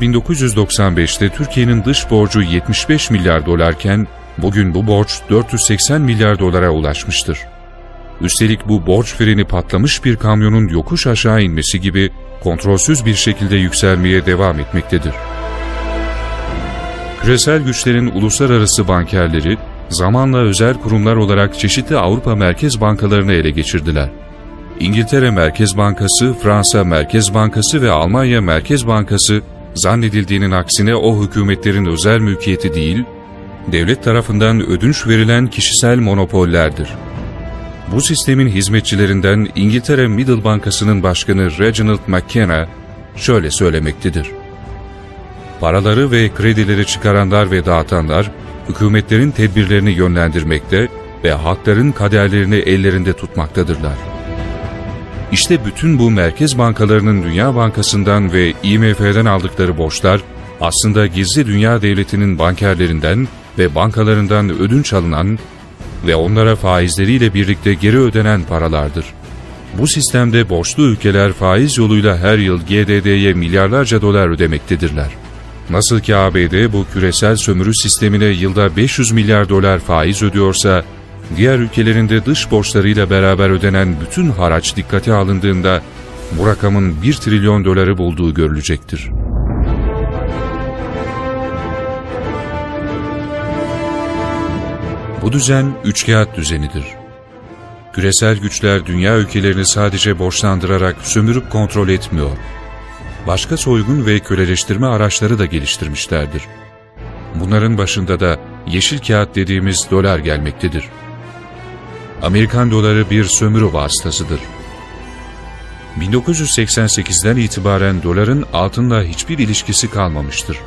...1995'te Türkiye'nin dış borcu 75 milyar dolarken Bugün bu borç 480 milyar dolara ulaşmıştır. Üstelik bu borç freni patlamış bir kamyonun yokuş aşağı inmesi gibi kontrolsüz bir şekilde yükselmeye devam etmektedir. Küresel güçlerin uluslararası bankerleri zamanla özel kurumlar olarak çeşitli Avrupa Merkez Bankalarını ele geçirdiler. İngiltere Merkez Bankası, Fransa Merkez Bankası ve Almanya Merkez Bankası zannedildiğinin aksine o hükümetlerin özel mülkiyeti değil, devlet tarafından ödünç verilen kişisel monopollerdir. Bu sistemin hizmetçilerinden İngiltere Middle Bankası'nın başkanı Reginald McKenna şöyle söylemektedir. Paraları ve kredileri çıkaranlar ve dağıtanlar, hükümetlerin tedbirlerini yönlendirmekte ve halkların kaderlerini ellerinde tutmaktadırlar. İşte bütün bu merkez bankalarının Dünya Bankası'ndan ve IMF'den aldıkları borçlar, aslında gizli dünya devletinin bankerlerinden ve bankalarından ödünç alınan ve onlara faizleriyle birlikte geri ödenen paralardır. Bu sistemde borçlu ülkeler faiz yoluyla her yıl GDD'ye milyarlarca dolar ödemektedirler. Nasıl ki ABD bu küresel sömürü sistemine yılda 500 milyar dolar faiz ödüyorsa, diğer ülkelerinde dış borçlarıyla beraber ödenen bütün haraç dikkate alındığında bu rakamın 1 trilyon doları bulduğu görülecektir. Bu düzen üçkağıt düzenidir. Küresel güçler dünya ülkelerini sadece borçlandırarak sömürüp kontrol etmiyor. Başka soygun ve köleleştirme araçları da geliştirmişlerdir. Bunların başında da yeşil kağıt dediğimiz dolar gelmektedir. Amerikan doları bir sömürü vasıtasıdır. 1988'den itibaren doların altınla hiçbir ilişkisi kalmamıştır.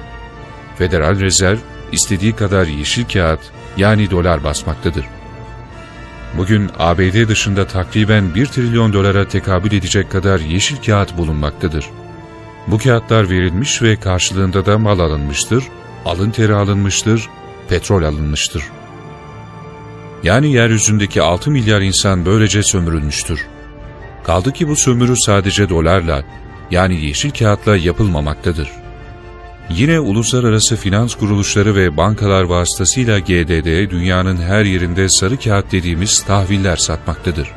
Federal Rezerv istediği kadar yeşil kağıt yani dolar basmaktadır. Bugün ABD dışında takriben 1 trilyon dolara tekabül edecek kadar yeşil kağıt bulunmaktadır. Bu kağıtlar verilmiş ve karşılığında da mal alınmıştır, alın teri alınmıştır, petrol alınmıştır. Yani yeryüzündeki 6 milyar insan böylece sömürülmüştür. Kaldı ki bu sömürü sadece dolarla, yani yeşil kağıtla yapılmamaktadır. Yine uluslararası finans kuruluşları ve bankalar vasıtasıyla GDD dünyanın her yerinde sarı kağıt dediğimiz tahviller satmaktadır.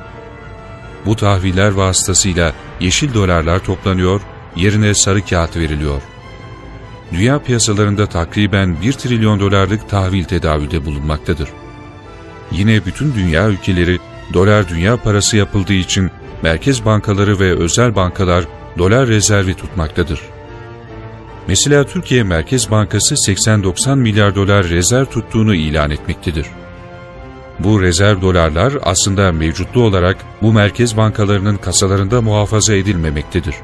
Bu tahviller vasıtasıyla yeşil dolarlar toplanıyor, yerine sarı kağıt veriliyor. Dünya piyasalarında takriben 1 trilyon dolarlık tahvil tedavülde bulunmaktadır. Yine bütün dünya ülkeleri dolar dünya parası yapıldığı için merkez bankaları ve özel bankalar dolar rezervi tutmaktadır. Mesela Türkiye Merkez Bankası 80-90 milyar dolar rezerv tuttuğunu ilan etmektedir. Bu rezerv dolarlar aslında mevcutlu olarak bu merkez bankalarının kasalarında muhafaza edilmemektedir.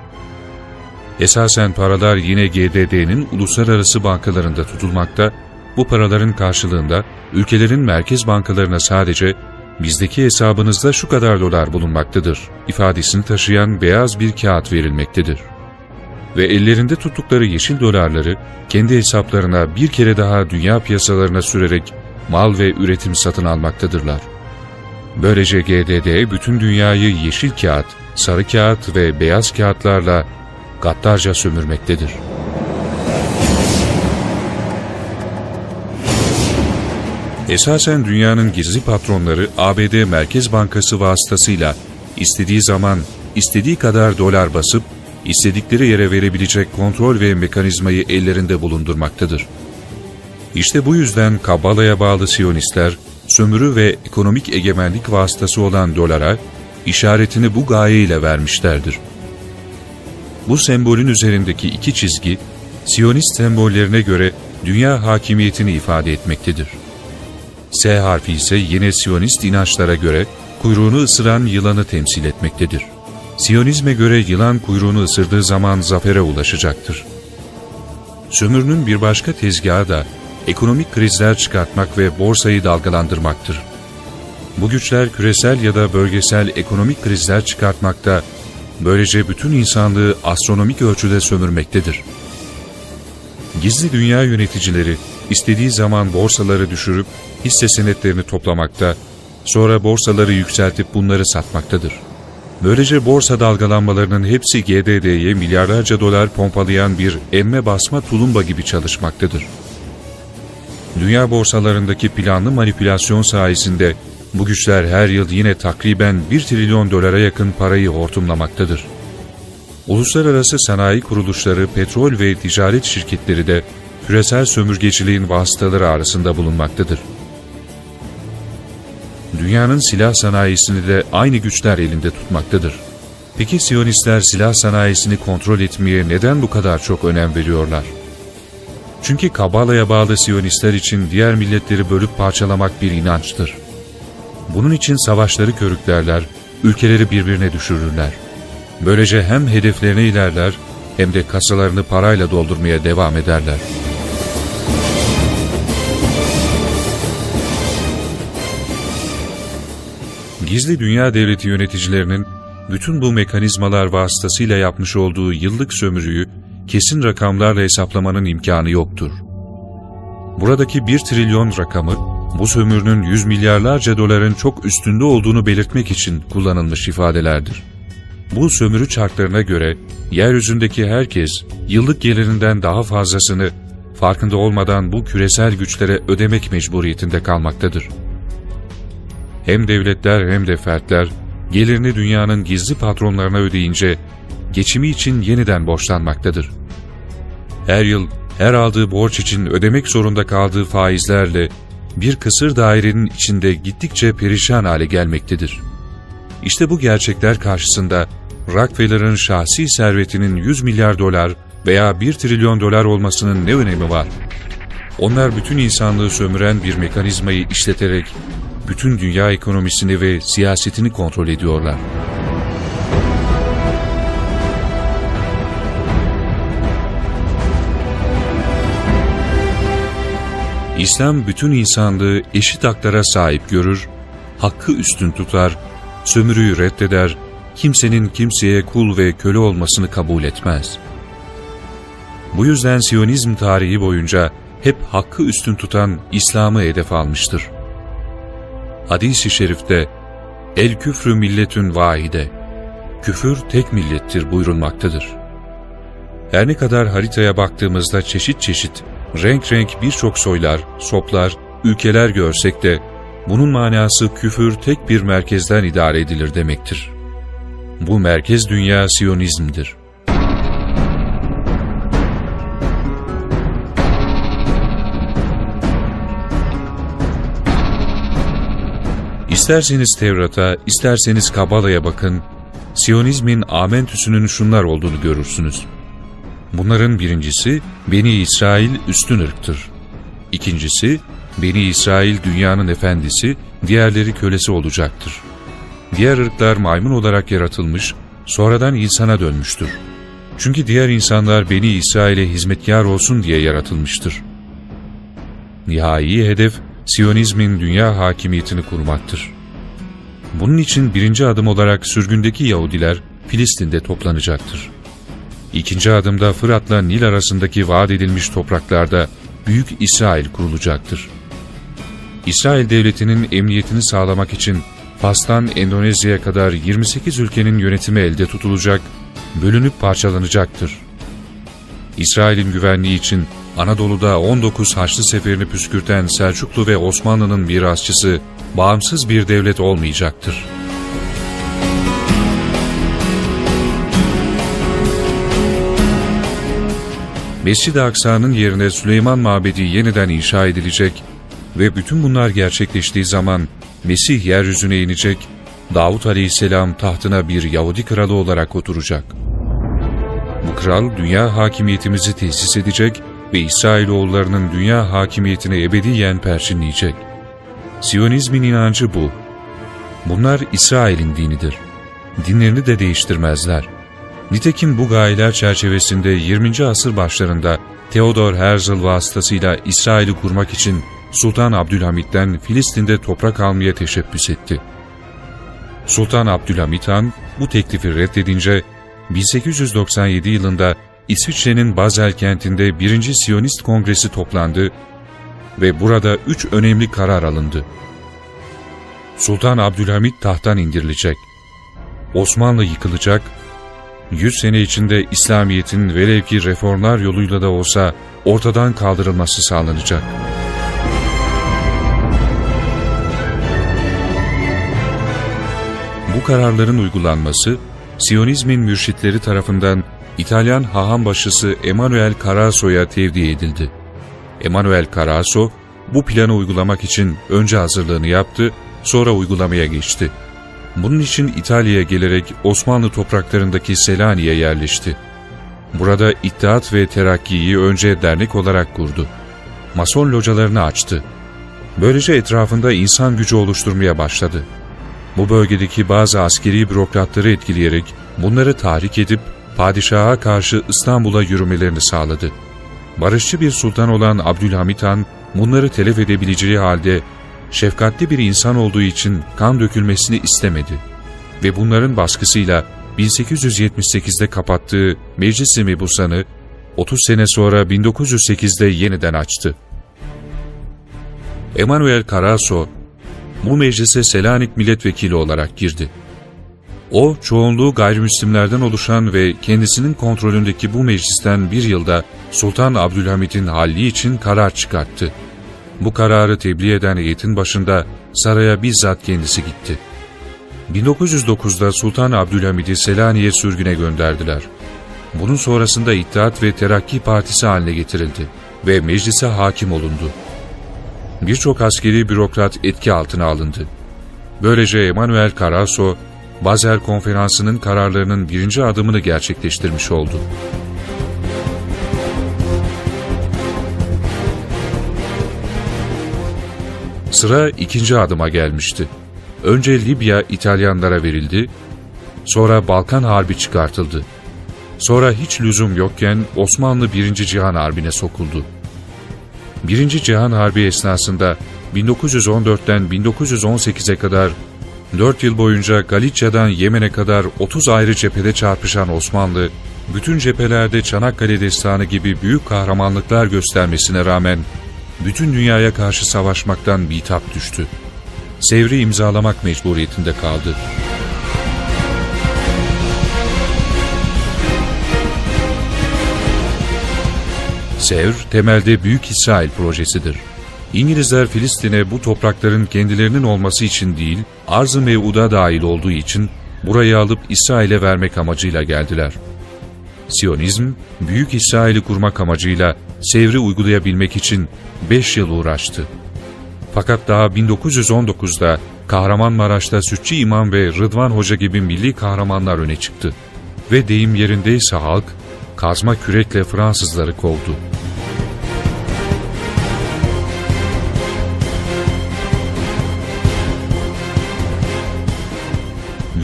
Esasen paralar yine GDD'nin uluslararası bankalarında tutulmakta Bu paraların karşılığında ülkelerin merkez bankalarına sadece bizdeki hesabınızda şu kadar dolar bulunmaktadır ifadesini taşıyan beyaz bir kağıt verilmektedir. Ve ellerinde tuttukları yeşil dolarları kendi hesaplarına bir kere daha dünya piyasalarına sürerek mal ve üretim satın almaktadırlar. Böylece GDD bütün dünyayı yeşil kağıt, sarı kağıt ve beyaz kağıtlarla gaddarca sömürmektedir. Esasen dünyanın gizli patronları ABD Merkez Bankası vasıtasıyla istediği zaman istediği kadar dolar basıp istedikleri yere verebilecek kontrol ve mekanizmayı ellerinde bulundurmaktadır. İşte bu yüzden Kabbala'ya bağlı Siyonistler, sömürü ve ekonomik egemenlik vasıtası olan dolara işaretini bu gayeyle vermişlerdir. Bu sembolün üzerindeki iki çizgi, Siyonist sembollerine göre dünya hakimiyetini ifade etmektedir. S harfi ise yine Siyonist inançlara göre kuyruğunu ısıran yılanı temsil etmektedir. Siyonizme göre yılan kuyruğunu ısırdığı zaman zafere ulaşacaktır. Sömürünün bir başka tezgahı da ekonomik krizler çıkartmak ve borsayı dalgalandırmaktır. Bu güçler küresel ya da bölgesel ekonomik krizler çıkartmakta, böylece bütün insanlığı astronomik ölçüde sömürmektedir. Gizli dünya yöneticileri istediği zaman borsaları düşürüp hisse senetlerini toplamakta, sonra borsaları yükseltip bunları satmaktadır. Böylece borsa dalgalanmalarının hepsi GDD'ye milyarlarca dolar pompalayan bir emme basma tulumba gibi çalışmaktadır. Dünya borsalarındaki planlı manipülasyon sayesinde bu güçler her yıl yine takriben 1 trilyon dolara yakın parayı hortumlamaktadır. Uluslararası sanayi kuruluşları, petrol ve ticaret şirketleri de küresel sömürgeciliğin vasıtaları arasında bulunmaktadır. Dünyanın silah sanayisini de aynı güçler elinde tutmaktadır. Peki Siyonistler silah sanayisini kontrol etmeye neden bu kadar çok önem veriyorlar? Çünkü Kabala'ya bağlı Siyonistler için diğer milletleri bölüp parçalamak bir inançtır. Bunun için savaşları körüklerler, ülkeleri birbirine düşürürler. Böylece hem hedeflerine ilerler hem de kasalarını parayla doldurmaya devam ederler. Gizli dünya devleti yöneticilerinin bütün bu mekanizmalar vasıtasıyla yapmış olduğu yıllık sömürüyü kesin rakamlarla hesaplamanın imkanı yoktur. Buradaki 1 trilyon rakamı, bu sömürünün yüz milyarlarca doların çok üstünde olduğunu belirtmek için kullanılmış ifadelerdir. Bu sömürü çarklarına göre, yeryüzündeki herkes, yıllık gelirinden daha fazlasını, farkında olmadan bu küresel güçlere ödemek mecburiyetinde kalmaktadır. Hem devletler hem de fertler, gelirini dünyanın gizli patronlarına ödeyince, geçimi için yeniden borçlanmaktadır. Her yıl her aldığı borç için ödemek zorunda kaldığı faizlerle bir kısır dairenin içinde gittikçe perişan hale gelmektedir. İşte bu gerçekler karşısında Rockefeller'ın şahsi servetinin 100 milyar dolar veya 1 trilyon dolar olmasının ne önemi var? Onlar bütün insanlığı sömüren bir mekanizmayı işleterek bütün dünya ekonomisini ve siyasetini kontrol ediyorlar. İslam bütün insanlığı eşit haklara sahip görür, hakkı üstün tutar, sömürüyü reddeder, kimsenin kimseye kul ve köle olmasını kabul etmez. Bu yüzden Siyonizm tarihi boyunca hep hakkı üstün tutan İslam'ı hedef almıştır. Hadis-i şerifte El küfrü milletün vahide, küfür tek millettir buyurulmaktadır. Her ne kadar haritaya baktığımızda çeşit çeşit renk renk birçok soylar, soplar, ülkeler görsek de bunun manası küfür tek bir merkezden idare edilir demektir. Bu merkez dünya Siyonizm'dir. İsterseniz Tevrat'a, isterseniz Kabala'ya bakın, Siyonizmin amentüsünün şunlar olduğunu görürsünüz. Bunların birincisi Beni İsrail üstün ırktır. İkincisi Beni İsrail dünyanın efendisi, diğerleri kölesi olacaktır. Diğer ırklar maymun olarak yaratılmış, sonradan insana dönmüştür. Çünkü diğer insanlar Beni İsrail'e hizmetkar olsun diye yaratılmıştır. Nihai hedef Siyonizmin dünya hakimiyetini kurmaktır. Bunun için birinci adım olarak sürgündeki Yahudiler Filistin'de toplanacaktır. İkinci adımda Fırat'la Nil arasındaki vaat edilmiş topraklarda Büyük İsrail kurulacaktır. İsrail devletinin emniyetini sağlamak için Fas'tan Endonezya'ya kadar 28 ülkenin yönetimi elde tutulacak, bölünüp parçalanacaktır. İsrail'in güvenliği için Anadolu'da 19 Haçlı seferini püskürten Selçuklu ve Osmanlı'nın mirasçısı bağımsız bir devlet olmayacaktır. Mescid-i Aksa'nın yerine Süleyman Mabedi yeniden inşa edilecek ve bütün bunlar gerçekleştiği zaman Mesih yeryüzüne inecek, Davut Aleyhisselam tahtına bir Yahudi kralı olarak oturacak. Bu kral dünya hakimiyetimizi tesis edecek ve İsrailoğullarının dünya hakimiyetini ebediyen perçinleyecek. Siyonizmin inancı bu. Bunlar İsrail'in dinidir. Dinlerini de değiştirmezler. Nitekim bu gayeler çerçevesinde 20. asır başlarında Theodor Herzl vasıtasıyla İsrail'i kurmak için Sultan Abdülhamit'ten Filistin'de toprak almaya teşebbüs etti. Sultan Abdülhamit Han bu teklifi reddedince 1897 yılında İsviçre'nin Basel kentinde 1. Siyonist Kongresi toplandı ve burada üç önemli karar alındı. Sultan Abdülhamit tahttan indirilecek, Osmanlı yıkılacak, 100 sene içinde İslamiyet'in velev ki reformlar yoluyla da olsa ortadan kaldırılması sağlanacak. Bu kararların uygulanması, Siyonizmin mürşitleri tarafından İtalyan haham başısı Emanuel Caraso'ya tevdi edildi. Emanuel Caraso, bu planı uygulamak için önce hazırlığını yaptı, sonra uygulamaya geçti. Bunun için İtalya'ya gelerek Osmanlı topraklarındaki Selanik'e yerleşti. Burada İttihat ve Terakki'yi önce dernek olarak kurdu. Mason localarını açtı. Böylece etrafında insan gücü oluşturmaya başladı. Bu bölgedeki bazı askeri bürokratları etkileyerek bunları tahrik edip padişaha karşı İstanbul'a yürümelerini sağladı. Barışçı bir sultan olan Abdülhamit Han bunları telef edebileceği halde şefkatli bir insan olduğu için kan dökülmesini istemedi ve bunların baskısıyla 1878'de kapattığı Meclis-i Mebusan'ı 30 sene sonra 1908'de yeniden açtı. Emanuel Caraso bu meclise Selanik milletvekili olarak girdi. O, çoğunluğu gayrimüslimlerden oluşan ve kendisinin kontrolündeki bu meclisten bir yılda Sultan Abdülhamit'in halli için karar çıkarttı. Bu kararı tebliğ eden heyetin başında saraya bizzat kendisi gitti. 1909'da Sultan Abdülhamid'i Selanik'e sürgüne gönderdiler. Bunun sonrasında İttihat ve Terakki Partisi haline getirildi ve meclise hakim olundu. Birçok askeri bürokrat etki altına alındı. Böylece Emanuel Caraso, Basel Konferansı'nın kararlarının birinci adımını gerçekleştirmiş oldu. Sıra ikinci adıma gelmişti. Önce Libya İtalyanlara verildi, sonra Balkan Harbi çıkartıldı. Sonra hiç lüzum yokken Osmanlı 1. Cihan Harbi'ne sokuldu. 1. Cihan Harbi esnasında 1914'ten 1918'e kadar 4 yıl boyunca Galicia'dan Yemen'e kadar 30 ayrı cephede çarpışan Osmanlı, bütün cephelerde Çanakkale Destanı gibi büyük kahramanlıklar göstermesine rağmen bütün dünyaya karşı savaşmaktan bitap düştü. Sevri imzalamak mecburiyetinde kaldı. Sevr, temelde Büyük İsrail projesidir. İngilizler Filistin'e bu toprakların kendilerinin olması için değil, arz-ı mev'uda dahil olduğu için burayı alıp İsrail'e vermek amacıyla geldiler. Siyonizm, Büyük İsrail'i kurmak amacıyla Sevr'i uygulayabilmek için 5 yıl uğraştı. Fakat daha 1919'da Kahramanmaraş'ta Sütçü İmam ve Rıdvan Hoca gibi milli kahramanlar öne çıktı. Ve deyim yerindeyse halk, kazma kürekle Fransızları kovdu.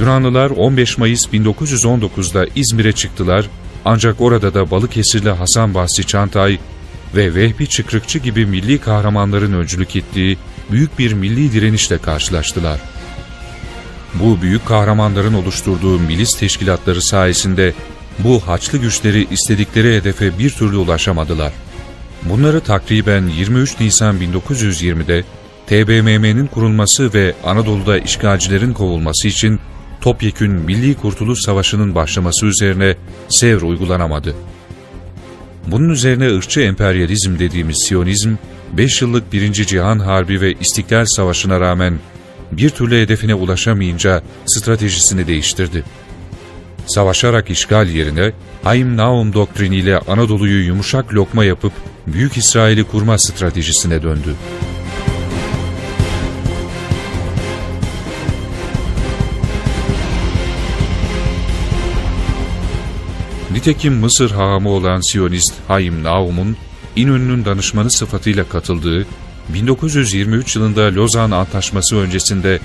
Yunanlılar 15 Mayıs 1919'da İzmir'e çıktılar ancak orada da Balıkesirli Hasan Basri Çantay ve Vehbi Çıkrıkçı gibi milli kahramanların öncülük ettiği büyük bir milli direnişle karşılaştılar. Bu büyük kahramanların oluşturduğu milis teşkilatları sayesinde bu haçlı güçleri istedikleri hedefe bir türlü ulaşamadılar. Bunları takriben 23 Nisan 1920'de TBMM'nin kurulması ve Anadolu'da işgalcilerin kovulması için topyekün Milli Kurtuluş Savaşı'nın başlaması üzerine Sevr uygulanamadı. Bunun üzerine ırkçı emperyalizm dediğimiz Siyonizm, 5 yıllık 1. Cihan Harbi ve İstiklal Savaşı'na rağmen bir türlü hedefine ulaşamayınca stratejisini değiştirdi. Savaşarak işgal yerine Haim Naum doktriniyle Anadolu'yu yumuşak lokma yapıp Büyük İsrail'i kurma stratejisine döndü. Nitekim Mısır hahamı olan Siyonist Haim Naum'un İnönü'nün danışmanı sıfatıyla katıldığı 1923 yılında Lozan Antlaşması öncesinde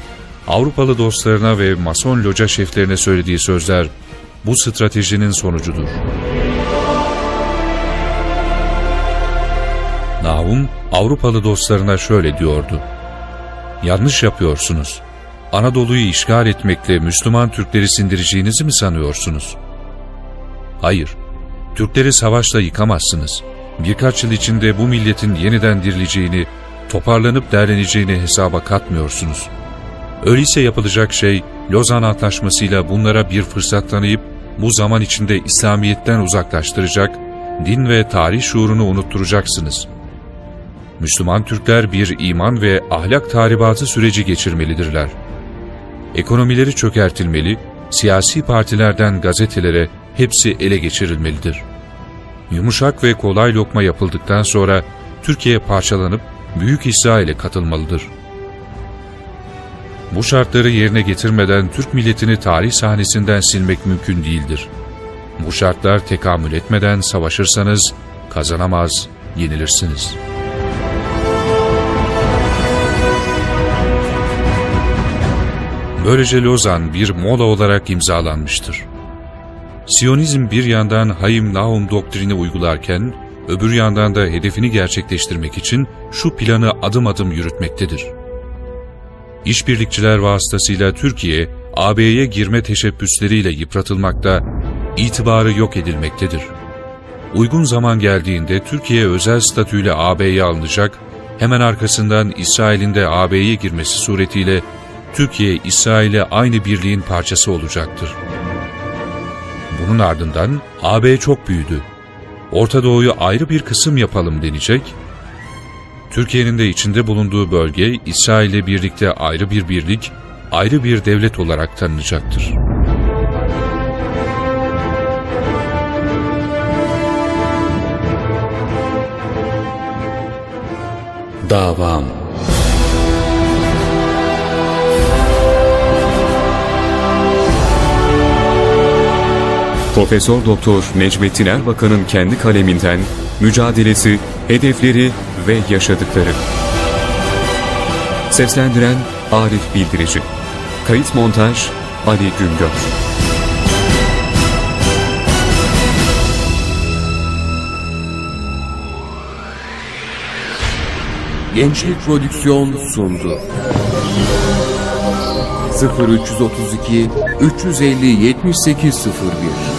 Avrupalı dostlarına ve Mason loca şeflerine söylediği sözler bu stratejinin sonucudur. Naum, Avrupalı dostlarına şöyle diyordu. Yanlış yapıyorsunuz. Anadolu'yu işgal etmekle Müslüman Türkleri sindireceğinizi mi sanıyorsunuz? Hayır, Türkleri savaşla yıkamazsınız. Birkaç yıl içinde bu milletin yeniden dirileceğini, toparlanıp derleneceğini hesaba katmıyorsunuz. Öyleyse yapılacak şey, Lozan Antlaşması'yla bunlara bir fırsat tanıyıp, bu zaman içinde İslamiyet'ten uzaklaştıracak, din ve tarih şuurunu unutturacaksınız. Müslüman Türkler bir iman ve ahlak tahribatı süreci geçirmelidirler. Ekonomileri çökertilmeli, siyasi partilerden gazetelere hepsi ele geçirilmelidir. Yumuşak ve kolay lokma yapıldıktan sonra Türkiye parçalanıp Büyük İsrail'e katılmalıdır. Bu şartları yerine getirmeden Türk milletini tarih sahnesinden silmek mümkün değildir. Bu şartlar tekamül etmeden savaşırsanız kazanamaz, yenilirsiniz. Böylece Lozan bir mola olarak imzalanmıştır. Siyonizm bir yandan Hayim Naum doktrini uygularken, öbür yandan da hedefini gerçekleştirmek için şu planı adım adım yürütmektedir. İşbirlikçiler vasıtasıyla Türkiye, AB'ye girme teşebbüsleriyle yıpratılmakta, itibarı yok edilmektedir. Uygun zaman geldiğinde Türkiye özel statüyle AB'ye alınacak, hemen arkasından İsrail'in de AB'ye girmesi suretiyle Türkiye, İsrail'e aynı birliğin parçası olacaktır. Bunun ardından AB çok büyüdü. Orta Doğu'yu ayrı bir kısım yapalım denecek. Türkiye'nin de içinde bulunduğu bölge İsrail ile birlikte ayrı bir birlik, ayrı bir devlet olarak tanınacaktır. Davam Profesör Doktor Necmettin Erbakan'ın kendi kaleminden mücadelesi, hedefleri ve yaşadıkları. Seslendiren Arif Bildirici. Kayıt montaj Ali Güngör. Gençlik Prodüksiyon sundu. 0332 350 7801